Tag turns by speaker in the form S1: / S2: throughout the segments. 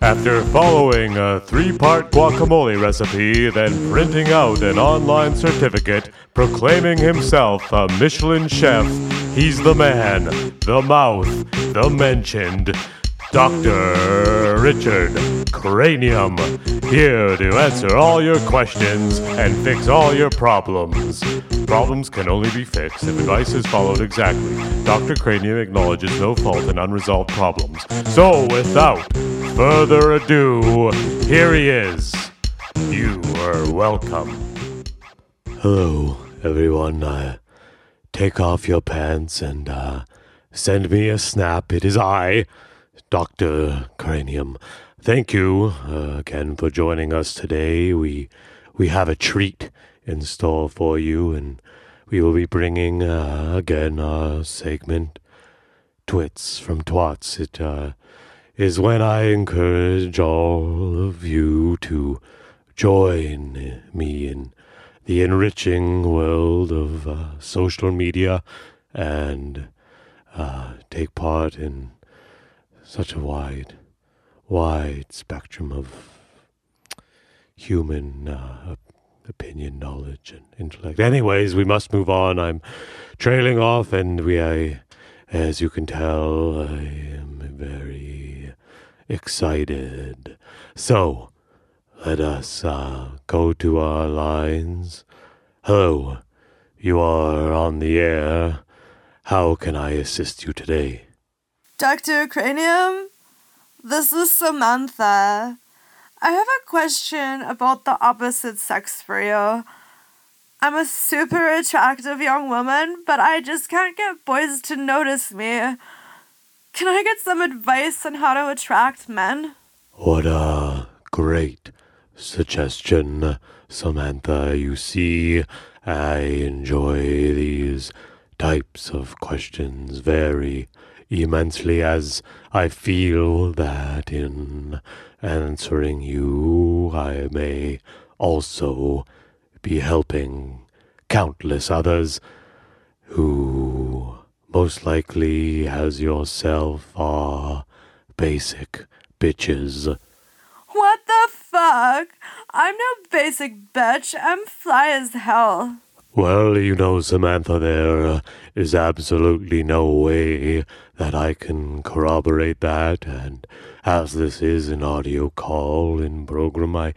S1: After following a three part guacamole recipe, then printing out an online certificate proclaiming himself a Michelin chef, he's the man, the mouth, the mentioned, Dr. Richard Cranium, here to answer all your questions and fix all your problems. Problems can only be fixed if advice is followed exactly. Dr. Cranium acknowledges no fault in unresolved problems. So, without further ado, here he is. You are welcome.
S2: Hello, everyone. Uh, take off your pants and uh, send me a snap. It is I, Dr. Cranium. Thank you uh, again for joining us today. We we have a treat in store for you, and we will be bringing uh, again our segment Twits from Twats. It uh, is when I encourage all of you to join me in the enriching world of uh, social media and uh, take part in such a wide, wide spectrum of human uh, opinion, knowledge, and intellect. Anyways, we must move on. I'm trailing off, and we, I, as you can tell, I am very excited. So, let us uh, go to our lines. Hello, you are on the air. How can I assist you today?
S3: Dr. Cranium, this is Samantha. I have a question about the opposite sex for you. I'm a super attractive young woman, but I just can't get boys to notice me. Can I get some advice on how to attract men?
S2: What a great suggestion, Samantha. You see, I enjoy these types of questions very immensely as I feel that in answering you, I may also be helping countless others who most likely, as yourself, are basic bitches.
S3: What the fuck? I'm no basic bitch. I'm fly as hell.
S2: Well, you know, Samantha, there is absolutely no way that I can corroborate that, and as this is an audio call in program, I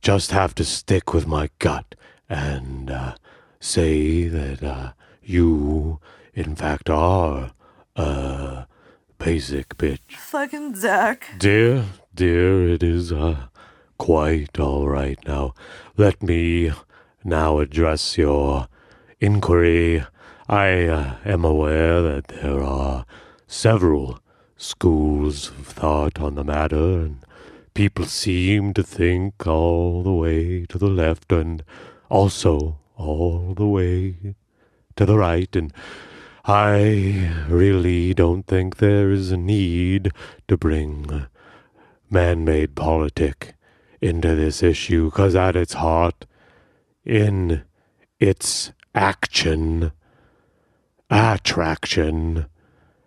S2: just have to stick with my gut and uh, say that uh, you, in fact, are a basic bitch.
S3: Fucking dick.
S2: Dear, dear, it is uh, quite all right now. Let me now address your inquiry. I uh, am aware that there are several schools of thought on the matter, and people seem to think all the way to the left and also all the way to the right, and I really don't think there is a need to bring man made politic into this issue, because at its heart, in its action, attraction,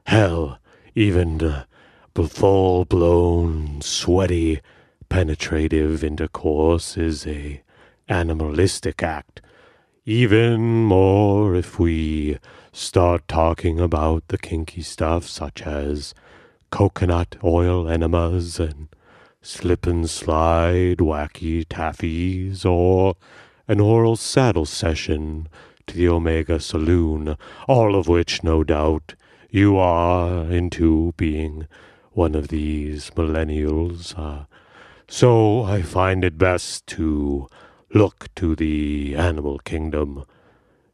S2: hell, even the full blown, sweaty, penetrative intercourse is a animalistic act. Even more if we start talking about the kinky stuff such as coconut oil enemas and slip and slide wacky taffies or an oral saddle session to the Omega Saloon, all of which, no doubt, you are into being one of these millennials. Uh, so I find it best to look to the animal kingdom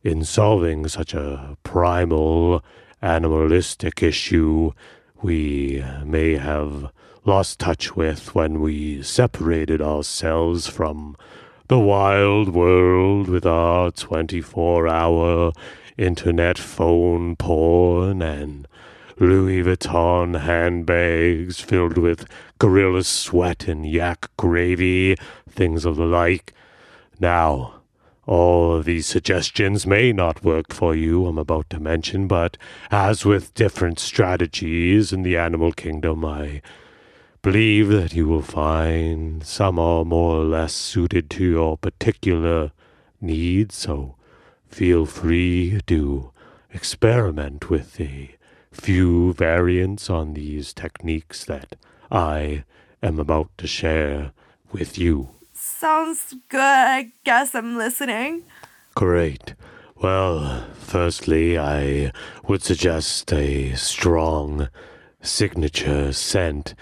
S2: in solving such a primal animalistic issue we may have lost touch with when we separated ourselves from the wild world with our 24 hour internet phone porn and Louis Vuitton handbags filled with gorilla sweat and yak gravy, things of the like. Now, all these suggestions may not work for you, I'm about to mention, but as with different strategies in the animal kingdom, I believe that you will find some are more or less suited to your particular needs, so feel free to experiment with a few variants on these techniques that I am about to share with you.
S3: Sounds good. I guess I'm listening.
S2: Great. Well, firstly, I would suggest a strong signature scent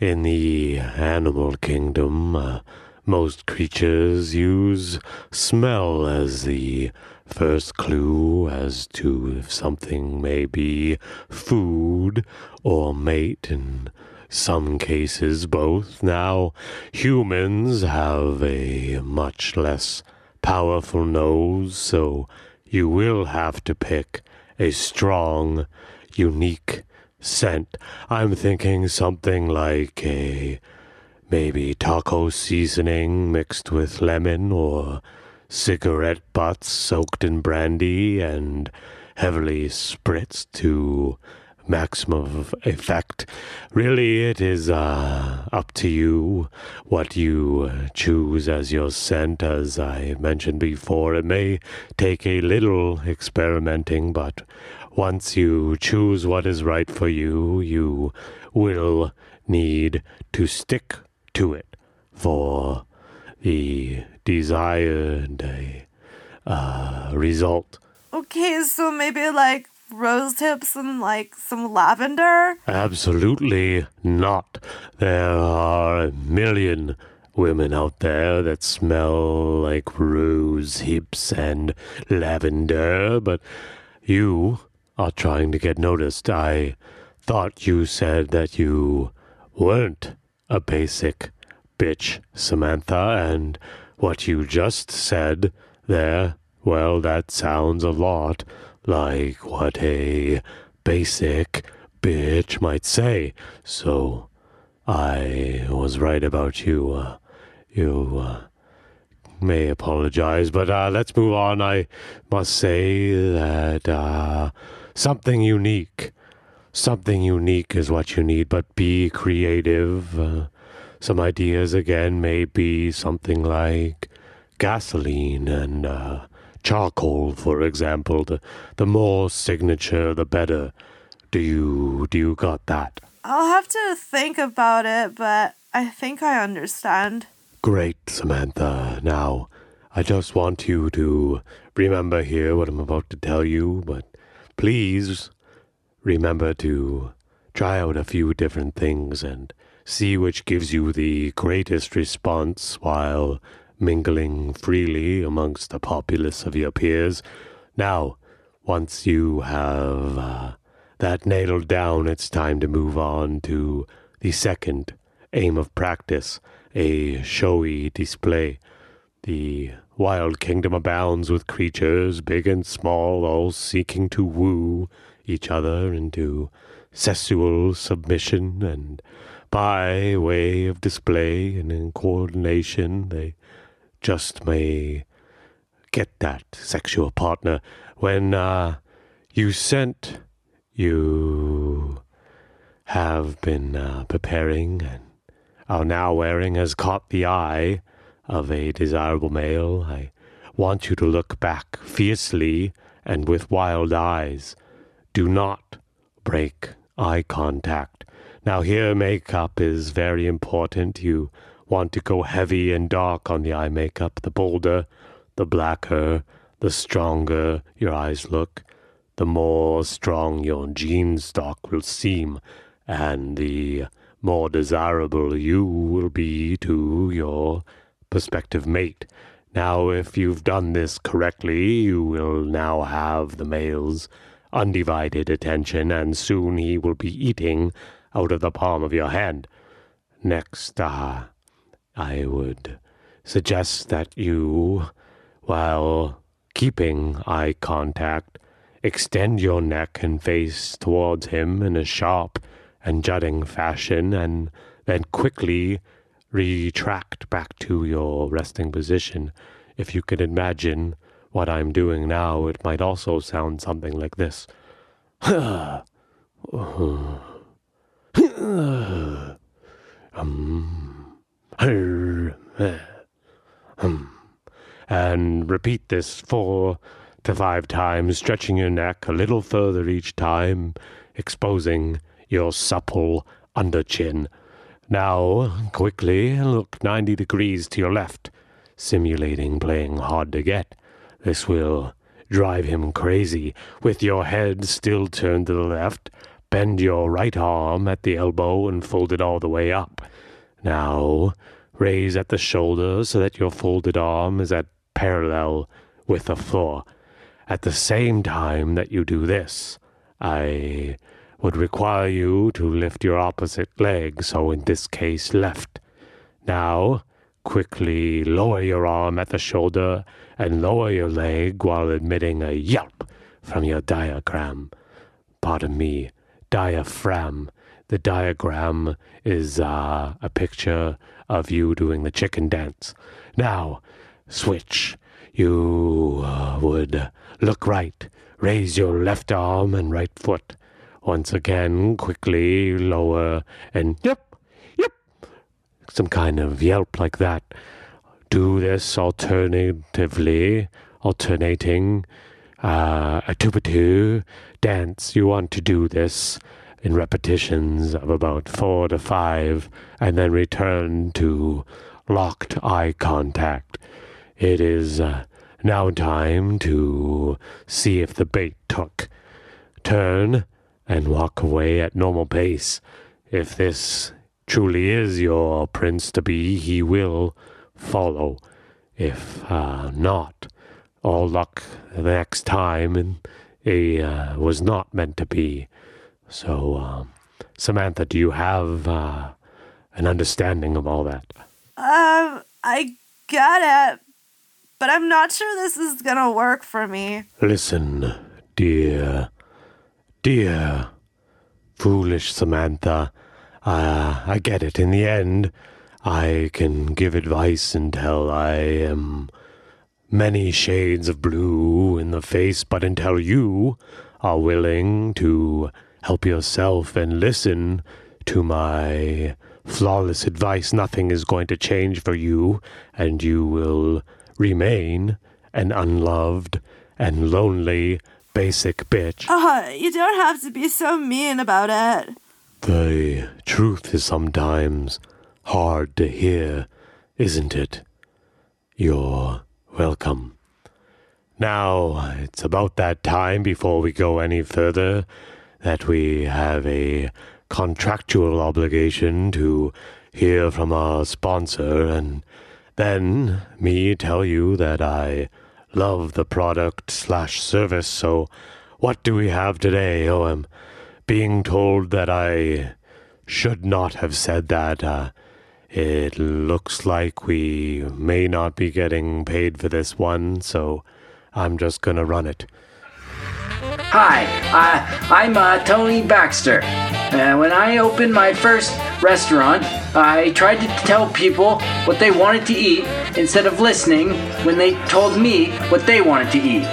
S2: in the animal kingdom. Uh, most creatures use smell as the first clue as to if something may be food or mate in some cases both. Now, humans have a much less powerful nose, so you will have to pick a strong, unique scent. I'm thinking something like a maybe taco seasoning mixed with lemon or cigarette butts soaked in brandy and heavily spritzed to maximum effect. Really, it is uh, up to you what you choose as your scent. As I mentioned before, it may take a little experimenting, but once you choose what is right for you, you will need to stick to it for the desired uh, result.
S3: Okay, so maybe like rose tips and like some lavender?
S2: Absolutely not. There are a million women out there that smell like rose hips and lavender, but you are trying to get noticed. I thought you said that you weren't a basic bitch, Samantha, and what you just said there, well, that sounds a lot like what a basic bitch might say. So I was right about you. Uh, you uh, may apologize, but uh, let's move on. I must say that uh, something unique something unique is what you need, but be creative. Some ideas again may be something like gasoline and uh, charcoal, for example. The the more signature, the better. Do you do you got that?
S3: I'll have to think about it, but I think I understand.
S2: Great, Samantha. Now, I just want you to remember here what I'm about to tell you, but please remember to try out a few different things and see which gives you the greatest response while mingling freely amongst the populace of your peers. Now, once you have uh, that nailed down, it's time to move on to the second aim of practice a showy display. The wild kingdom abounds with creatures, big and small, all seeking to woo each other into sexual submission, and by way of display and in coordination, they just may get that sexual partner. When uh, you sent, you have been uh, preparing and are now wearing has caught the eye of a desirable male. I want you to look back fiercely and with wild eyes do not break eye contact. Now, here makeup is very important. You want to go heavy and dark on the eye makeup. The bolder, the blacker, the stronger your eyes look, the more strong your gene stock will seem, and the more desirable you will be to your prospective mate. Now, if you've done this correctly, you will now have the male's undivided attention, and soon he will be eating out of the palm of your hand. Next, uh, I would suggest that you, while keeping eye contact, extend your neck and face towards him in a sharp and jutting fashion, and then quickly retract back to your resting position. if you can imagine what I'm doing now, it might also sound something like this. Um, hmm, hmm. and repeat this four to five times, stretching your neck a little further each time, exposing your supple under chin. Now, quickly look 90 degrees to your left, simulating playing hard to get. This will drive him crazy. With your head still turned to the left, bend your right arm at the elbow and fold it all the way up. Now, raise at the shoulder so that your folded arm is at parallel with the floor. At the same time that you do this, I would require you to lift your opposite leg, so in this case, left. Now, quickly lower your arm at the shoulder and lower your leg while emitting a yelp from your diagram. Pardon me, diaphragm. The diagram is uh, a picture of you doing the chicken dance. Now, switch. You uh, would look right, raise your left arm and right foot. Once again, quickly lower and yep, yep. Some kind of yelp like that. Do this alternatively, alternating uh, a two by two dance. You want to do this in repetitions of about four to five, and then return to locked eye contact. It is uh, now time to see if the bait took. Turn and walk away at normal pace. If this truly is your prince to be, he will follow. If uh, not, all luck the next time, and he uh, was not meant to be. So, um, Samantha, do you have uh, an understanding of all that?
S3: Um, I get it, but I'm not sure this is gonna work for me.
S2: Listen, dear, dear, foolish Samantha. Uh, I get it. In the end, I can give advice until I am many shades of blue in the face, but until you are willing to help yourself and listen to my flawless advice, nothing is going to change for you, and you will remain an unloved and lonely basic bitch.
S3: Uh, you don't have to be so mean about it.
S2: The truth is sometimes hard to hear, isn't it? You're welcome. Now, it's about that time before we go any further that we have a contractual obligation to hear from our sponsor and then me tell you that I love the product slash service. So, what do we have today? Oh, I'm being told that I should not have said that. Uh, it looks like we may not be getting paid for this one, so I'm just gonna run it.
S4: Hi, uh, I'm uh, Tony Baxter. Uh, when I opened my first restaurant, I tried to tell people what they wanted to eat instead of listening when they told me what they wanted to eat.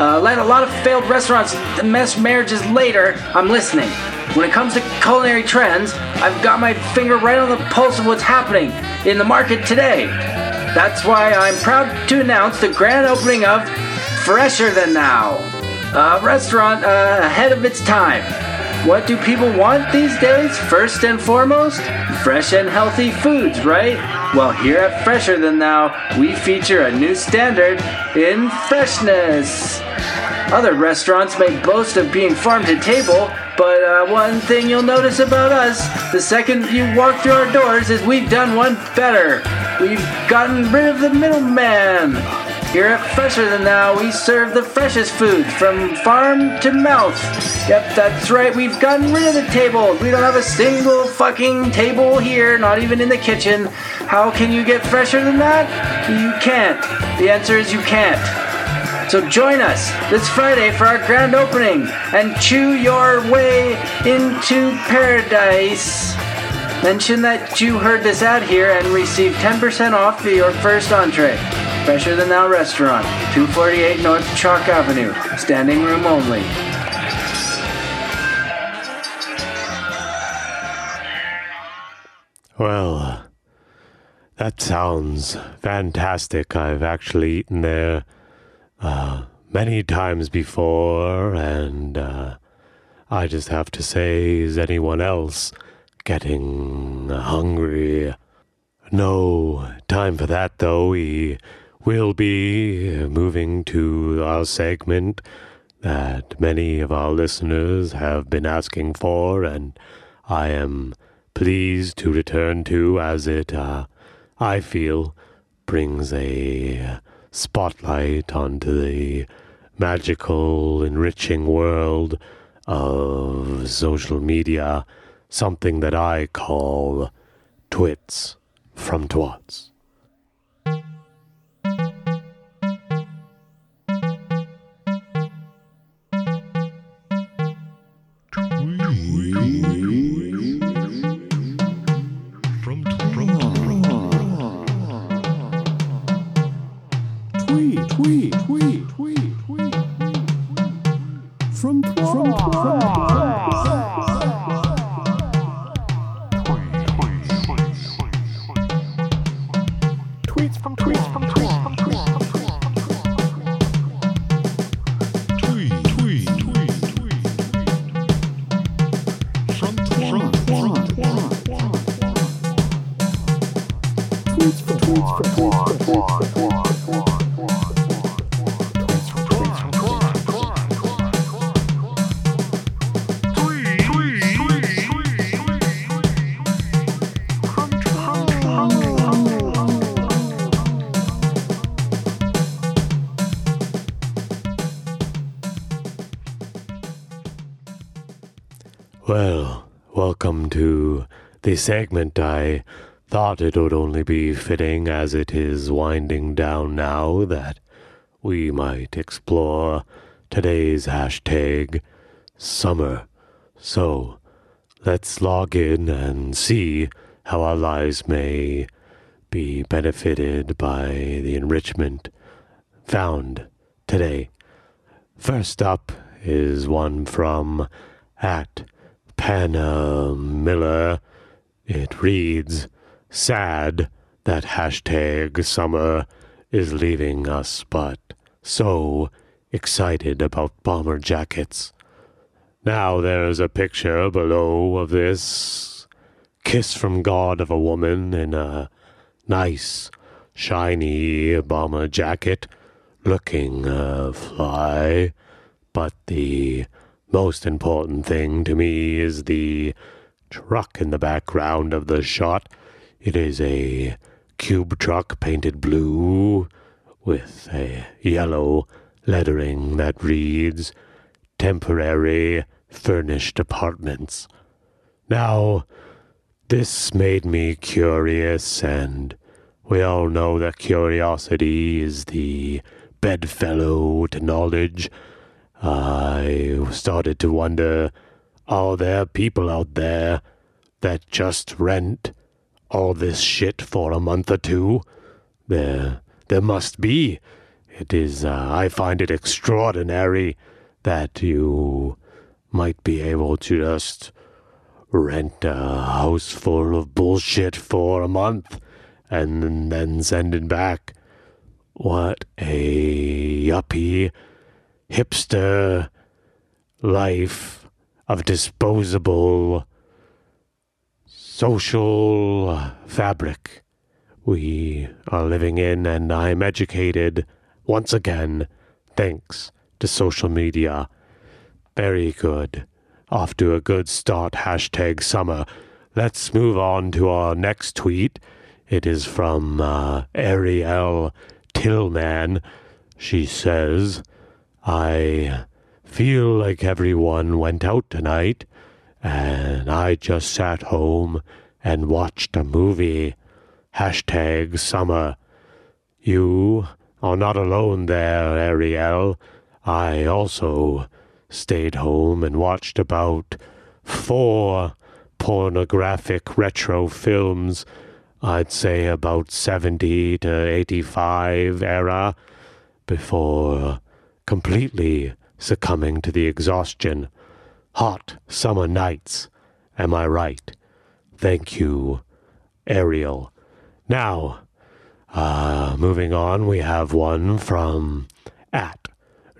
S4: Uh, like a lot of failed restaurants, mess marriages later, I'm listening. When it comes to culinary trends, I've got my finger right on the pulse of what's happening in the market today. That's why I'm proud to announce the grand opening of Fresher Than Now, a restaurant uh, ahead of its time. What do people want these days? First and foremost, fresh and healthy foods, right? Well, here at Fresher Than Now, we feature a new standard in freshness. Other restaurants may boast of being farm to table, but uh, one thing you'll notice about us the second you walk through our doors is we've done one better. We've gotten rid of the middleman. Here at Fresher Than Now, we serve the freshest food from farm to mouth. Yep, that's right, we've gotten rid of the table. We don't have a single fucking table here, not even in the kitchen. How can you get fresher than that? You can't. The answer is you can't. So join us this Friday for our grand opening and chew your way into paradise. Mention that you heard this ad here and receive 10% off for your first entree. Fresher Than Thou Restaurant, 248 North Chalk Avenue, standing room only.
S2: Well, that sounds fantastic. I've actually eaten there uh, many times before, and uh, I just have to say, is anyone else getting hungry? No time for that, though. We will be moving to our segment that many of our listeners have been asking for, and I am pleased to return to as it, uh, I feel, brings a spotlight onto the magical, enriching world of social media, something that I call twits from twats.
S5: Tweet, tweet, tweet, tweet, tweet, from from tweets
S2: segment. I thought it would only be fitting as it is winding down now that we might explore today's hashtag summer. So let's log in and see how our lives may be benefited by the enrichment found today. First up is one from at Panna Miller. It reads, Sad that hashtag summer is leaving us, but so excited about bomber jackets. Now there's a picture below of this kiss from God of a woman in a nice, shiny bomber jacket looking uh, fly. But the most important thing to me is the truck in the background of the shot. It is a cube truck painted blue with a yellow lettering that reads Temporary Furnished Apartments. Now, this made me curious, and we all know that curiosity is the bedfellow to knowledge. I started to wonder are there people out there that just rent all this shit for a month or two? There, there must be. It is, uh, I find it extraordinary that you might be able to just rent a house full of bullshit for a month and then send it back. What a yuppie, hipster life of disposable social fabric we are living in, and I'm educated once again thanks to social media. Very good. Off to a good start. Hashtag summer. Let's move on to our next tweet. It is from uh, Ariel Tillman. She says, I feel like everyone went out tonight, and I just sat home and watched a movie. Hashtag summer. You are not alone there, Ariel. I also stayed home and watched about four pornographic retro films I'd say about 70 to 85 era before completely succumbing to the exhaustion. Hot summer nights, am I right? Thank you, Ariel. Now, uh, moving on, we have one from at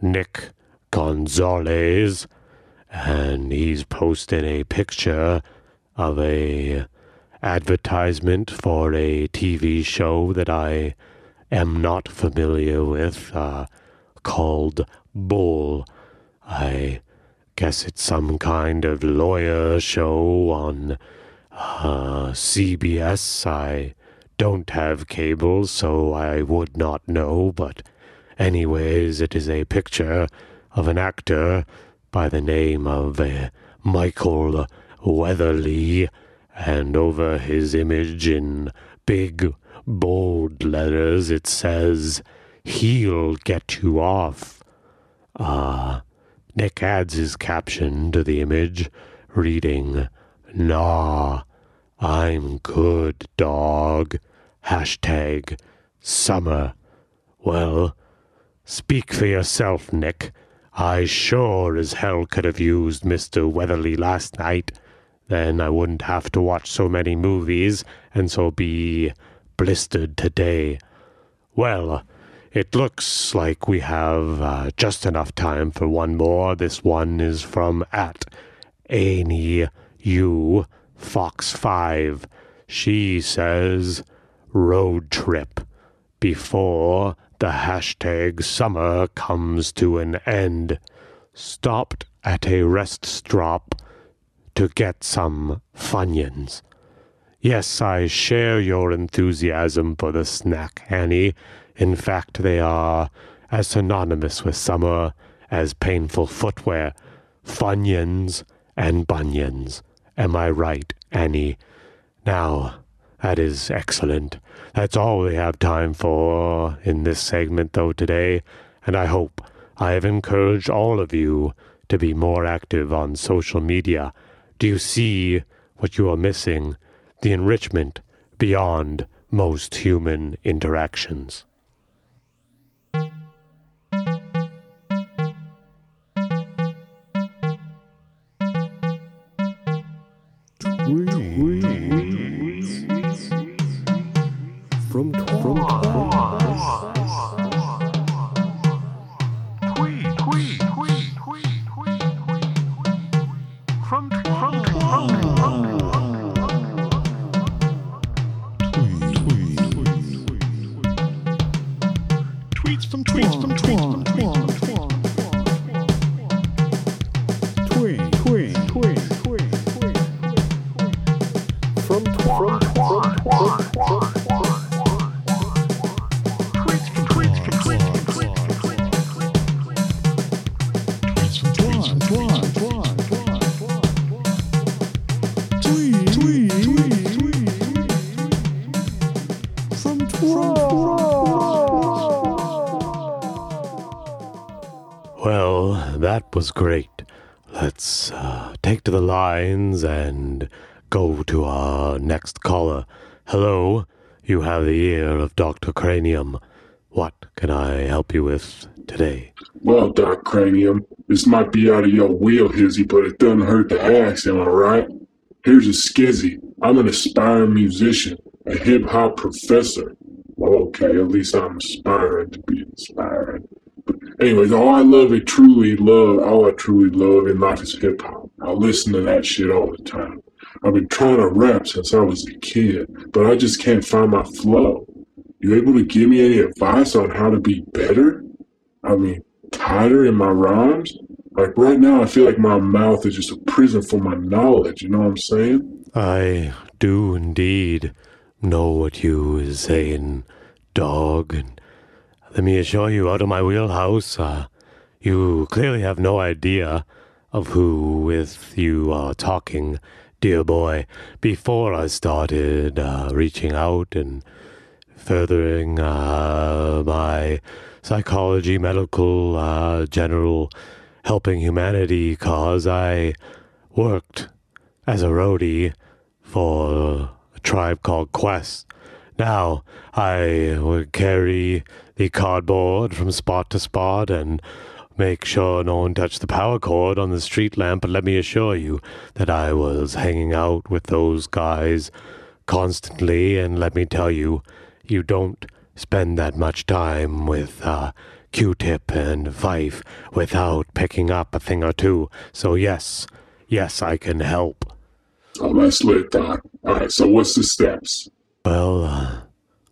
S2: Nick Gonzalez, and he's posted a picture of a advertisement for a TV show that I am not familiar with, uh, called Bull. I guess it's some kind of lawyer show on uh, CBS. I don't have cable, so I would not know, but anyways, it is a picture of an actor by the name of uh, Michael Weatherly, and over his image in big, bold letters it says, He'll get you off. Uh, Nick adds his caption to the image, reading, Nah, I'm good, dog. Hashtag summer. Well, speak for yourself, Nick. I sure as hell could have used Mr. Weatherly last night. Then I wouldn't have to watch so many movies and so be blistered today. Well, it looks like we have uh, just enough time for one more. This one is from at Annie U Fox 5. She says, road trip before the hashtag summer comes to an end. Stopped at a rest stop to get some Funyuns. Yes, I share your enthusiasm for the snack, Annie. In fact, they are as synonymous with summer as painful footwear. Funyuns and bunions. Am I right, Annie? Now, that is excellent. That's all we have time for in this segment, though, today, and I hope I have encouraged all of you to be more active on social media. Do you see what you are missing? The enrichment beyond most human interactions. And go to our next caller. Hello, you have the ear of Dr. Cranium. What can I help you with today?
S6: Well, Doc Cranium, this might be out of your wheel, Hizzy, but it doesn't hurt to ask, am I right? Here's a skizzy. I'm an aspiring musician, a hip hop professor. Well, okay, at least I'm aspiring to be inspiring. But anyways, all I love, I truly love, all I truly love in life is hip hop. I listen to that shit all the time. I've been trying to rap since I was a kid, but I just can't find my flow. You able to give me any advice on how to be better? I mean, tighter in my rhymes? Like right now, I feel like my mouth is just a prison for my knowledge. You know what I'm saying?
S2: I do indeed know what you is saying, dog. Let me assure you, out of my wheelhouse, uh, you clearly have no idea of who with you are talking, dear boy. Before I started uh, reaching out and furthering uh, my psychology, medical, uh, general helping humanity cause, I worked as a roadie for a tribe called Quest. Now, I would carry the cardboard from spot to spot and make sure no one touched the power cord on the street lamp, but let me assure you that I was hanging out with those guys constantly, and let me tell you, you don't spend that much time with uh, Q-Tip and Phife without picking up a thing or two. So yes, yes, I can help.
S6: Oh, that's lit, Doc. Alright, so what's the steps?
S2: Well, uh,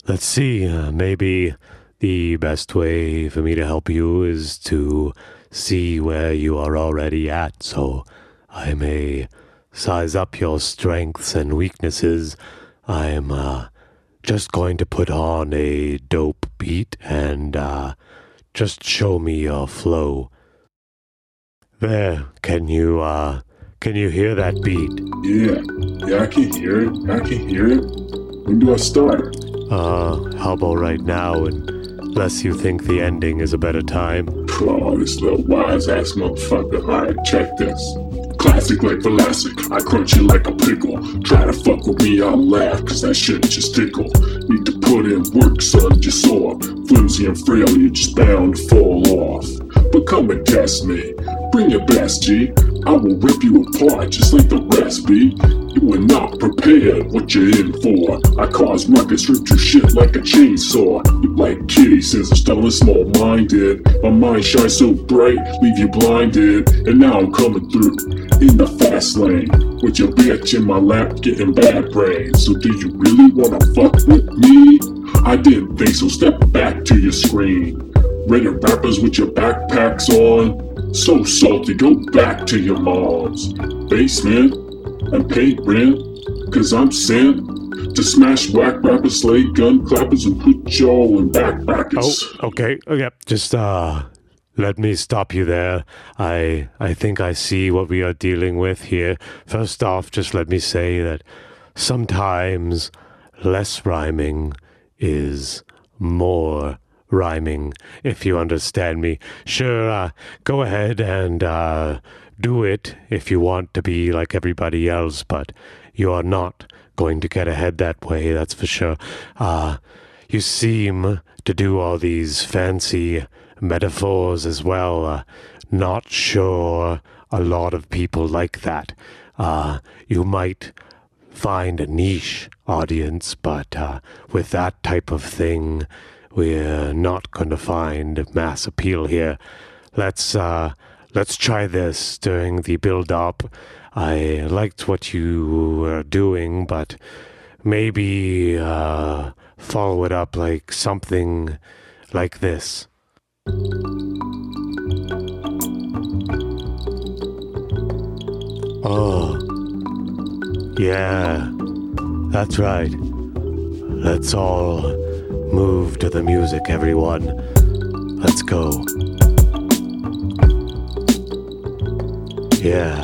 S2: let's see. Uh, maybe the best way for me to help you is to see where you are already at, so I may size up your strengths and weaknesses. I'm uh, just going to put on a dope beat and uh, just show me your flow. There, can you uh, can you hear that beat?
S6: Yeah, yeah, I can hear it. I can hear it. When do I start?
S2: Uh, how about right now, unless you think the ending is a better time?
S6: Oh, this little wise ass motherfucker. Alright, check this. Classic like Vlasic, I crunch you like a pickle. Try to fuck with me, I'll laugh, cause that shit just tickle. Need to put in work, son, just sore. Flimsy and frail, you're just bound to fall off. But come and test me. Bring your best, G. I will rip you apart just like the rest, B. You were not prepared, what you're in for? I cause ruckus, rip your shit like a chainsaw. You like kitty scissors, still small minded. My mind shines so bright, leave you blinded. And now I'm coming through in the fast lane. With your bitch in my lap, getting bad brains. So do you really wanna fuck with me? I didn't think so, step back to your screen. Rated rappers with your backpacks on. So salty, go back to your mom's basement and pay rent. Cause I'm sent to smash whack rappers, slay gun clappers, and put y'all in
S2: Oh,
S6: backpackers.
S2: okay. Okay. Just uh let me stop you there. I I think I see what we are dealing with here. First off, just let me say that sometimes less rhyming is more rhyming, if you understand me. Sure, uh, go ahead and uh, do it if you want to be like everybody else, but you are not going to get ahead that way, that's for sure. Uh, you seem to do all these fancy metaphors as well. Uh, not sure a lot of people like that. Uh, you might find a niche audience, but uh, with that type of thing, we're not going to find mass appeal here. Let's uh, let's try this during the build-up. I liked what you were doing, but maybe uh, follow it up like something like this. Oh, yeah, that's right. Let's all move to the music, everyone. Let's go. Yeah.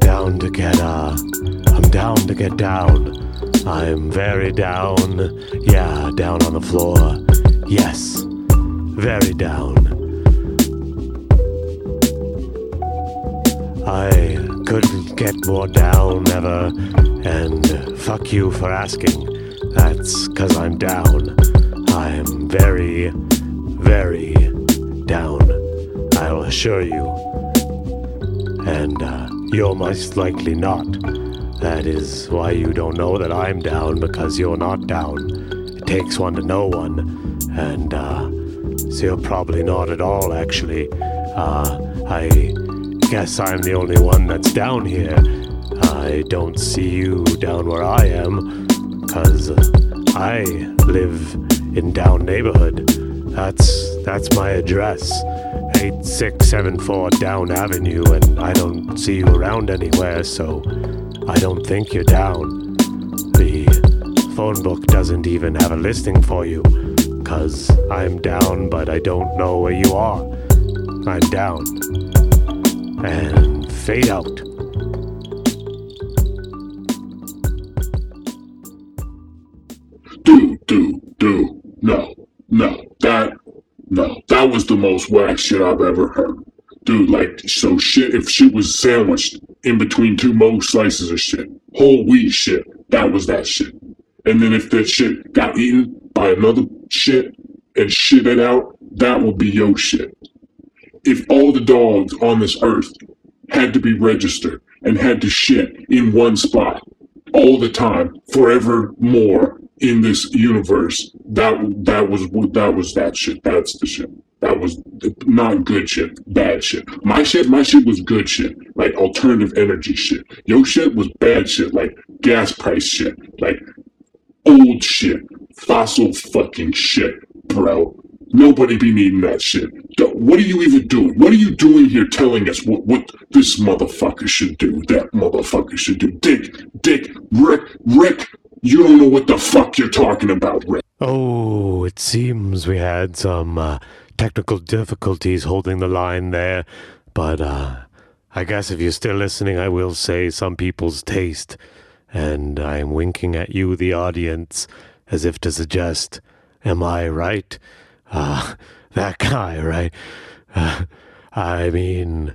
S2: Down to get, uh, I'm down to get down. I'm very down. Yeah, down on the floor. Yes, very down. I couldn't get more down ever, and fuck you for asking. That's cause I'm down. I'm very, very down. I'll assure you. And uh, you're most likely not. That is why you don't know that I'm down, because you're not down. It takes one to know one. And uh, so you're probably not at all, actually. Uh, I guess I'm the only one that's down here. I don't see you down where I am, because I live in down neighborhood. That's that's my address. 8674 Down Avenue, and I don't see you around anywhere, so I don't think you're down. The phone book doesn't even have a listing for you, cause I'm down, but I don't know where you are. I'm down. And fade out.
S6: Most whack shit I've ever heard. Dude, like, so shit, if shit was sandwiched in between two mo slices of shit, whole wheat shit, that was that shit. And then if that shit got eaten by another shit and shit it out, that would be your shit. If all the dogs on this earth had to be registered and had to shit in one spot all the time, forever more in this universe, that that was that was that shit. That's the shit. That was not good shit, bad shit. My shit, my shit was good shit, like alternative energy shit. Your shit was bad shit, like gas price shit, like old shit, fossil fucking shit, bro. Nobody be needing that shit. What are you even doing? What are you doing here telling us what, what this motherfucker should do, that motherfucker should do? Dick, Dick, Rick, Rick, you don't know what the fuck you're talking about, Rick.
S2: Oh, it seems we had some uh, technical difficulties holding the line there, but uh, I guess if you're still listening, I will say some people's taste, and I'm winking at you, the audience, as if to suggest, am I right? Uh, that guy, right? Uh, I mean,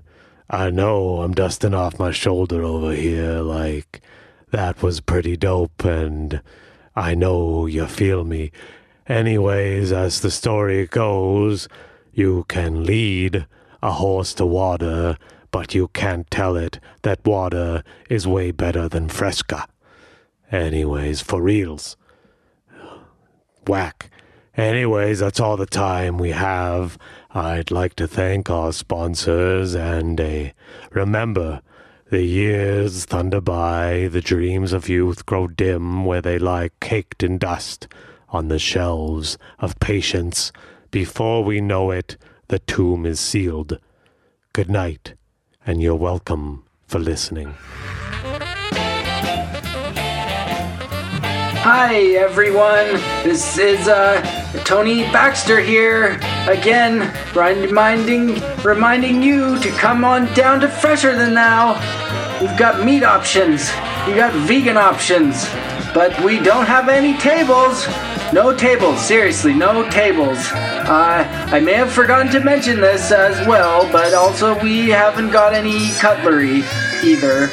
S2: I know I'm dusting off my shoulder over here, like, that was pretty dope, and I know you feel me. Anyways, as the story goes, you can lead a horse to water, but you can't tell it that water is way better than Fresca. Anyways, for reals. Whack. Anyways, that's all the time we have. I'd like to thank our sponsors and uh, remember, the years thunder by, the dreams of youth grow dim where they lie caked in dust on the shelves of patience. Before we know it, the tomb is sealed. Good night, and you're welcome for listening.
S4: Hi everyone, this is uh, Tony Baxter here again, reminding reminding you to come on down to Fresher Than Now. We've got meat options, we got vegan options, but we don't have any tables. No tables, seriously, no tables. Uh, I may have forgotten to mention this as well, but also we haven't got any cutlery either.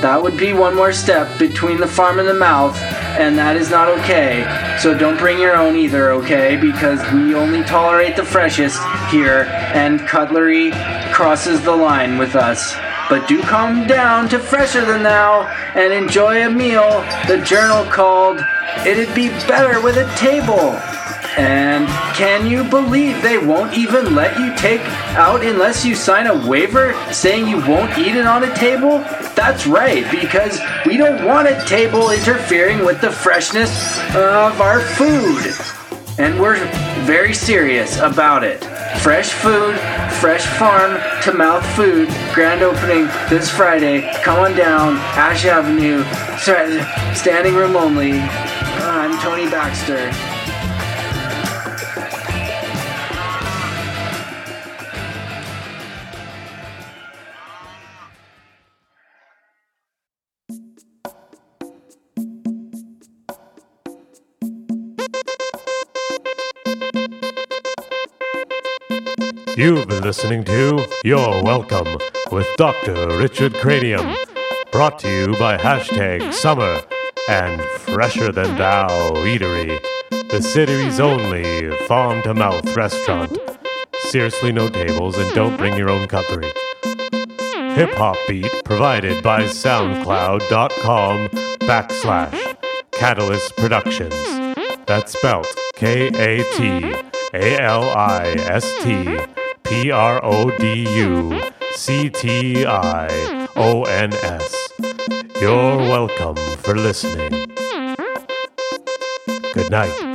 S4: That would be one more step between the farm and the mouth, and that is not okay. So don't bring your own either, okay? Because we only tolerate the freshest here, and cutlery crosses the line with us. But do come down to Fresher Than Now and enjoy a meal the journal called It'd Be Better with a Table. And can you believe they won't even let you take out unless you sign a waiver saying you won't eat it on a table? That's right, because we don't want a table interfering with the freshness of our food. And we're very serious about it. Fresh food, fresh farm to mouth food, grand opening this Friday. Come on down, Ash Avenue, standing room only. Uh, I'm Tony Baxter.
S1: You've been listening to You're Welcome with Dr. Richard Cranium, brought to you by hashtag summer and Fresher Than Thou Eatery, the city's only farm to mouth restaurant. Seriously, no tables and don't bring your own cutlery. Hip hop beat provided by SoundCloud.com backslash Katalist Productions. That's spelt K A T A L I S T P R O D U C T I O N S. You're welcome for listening. Good night.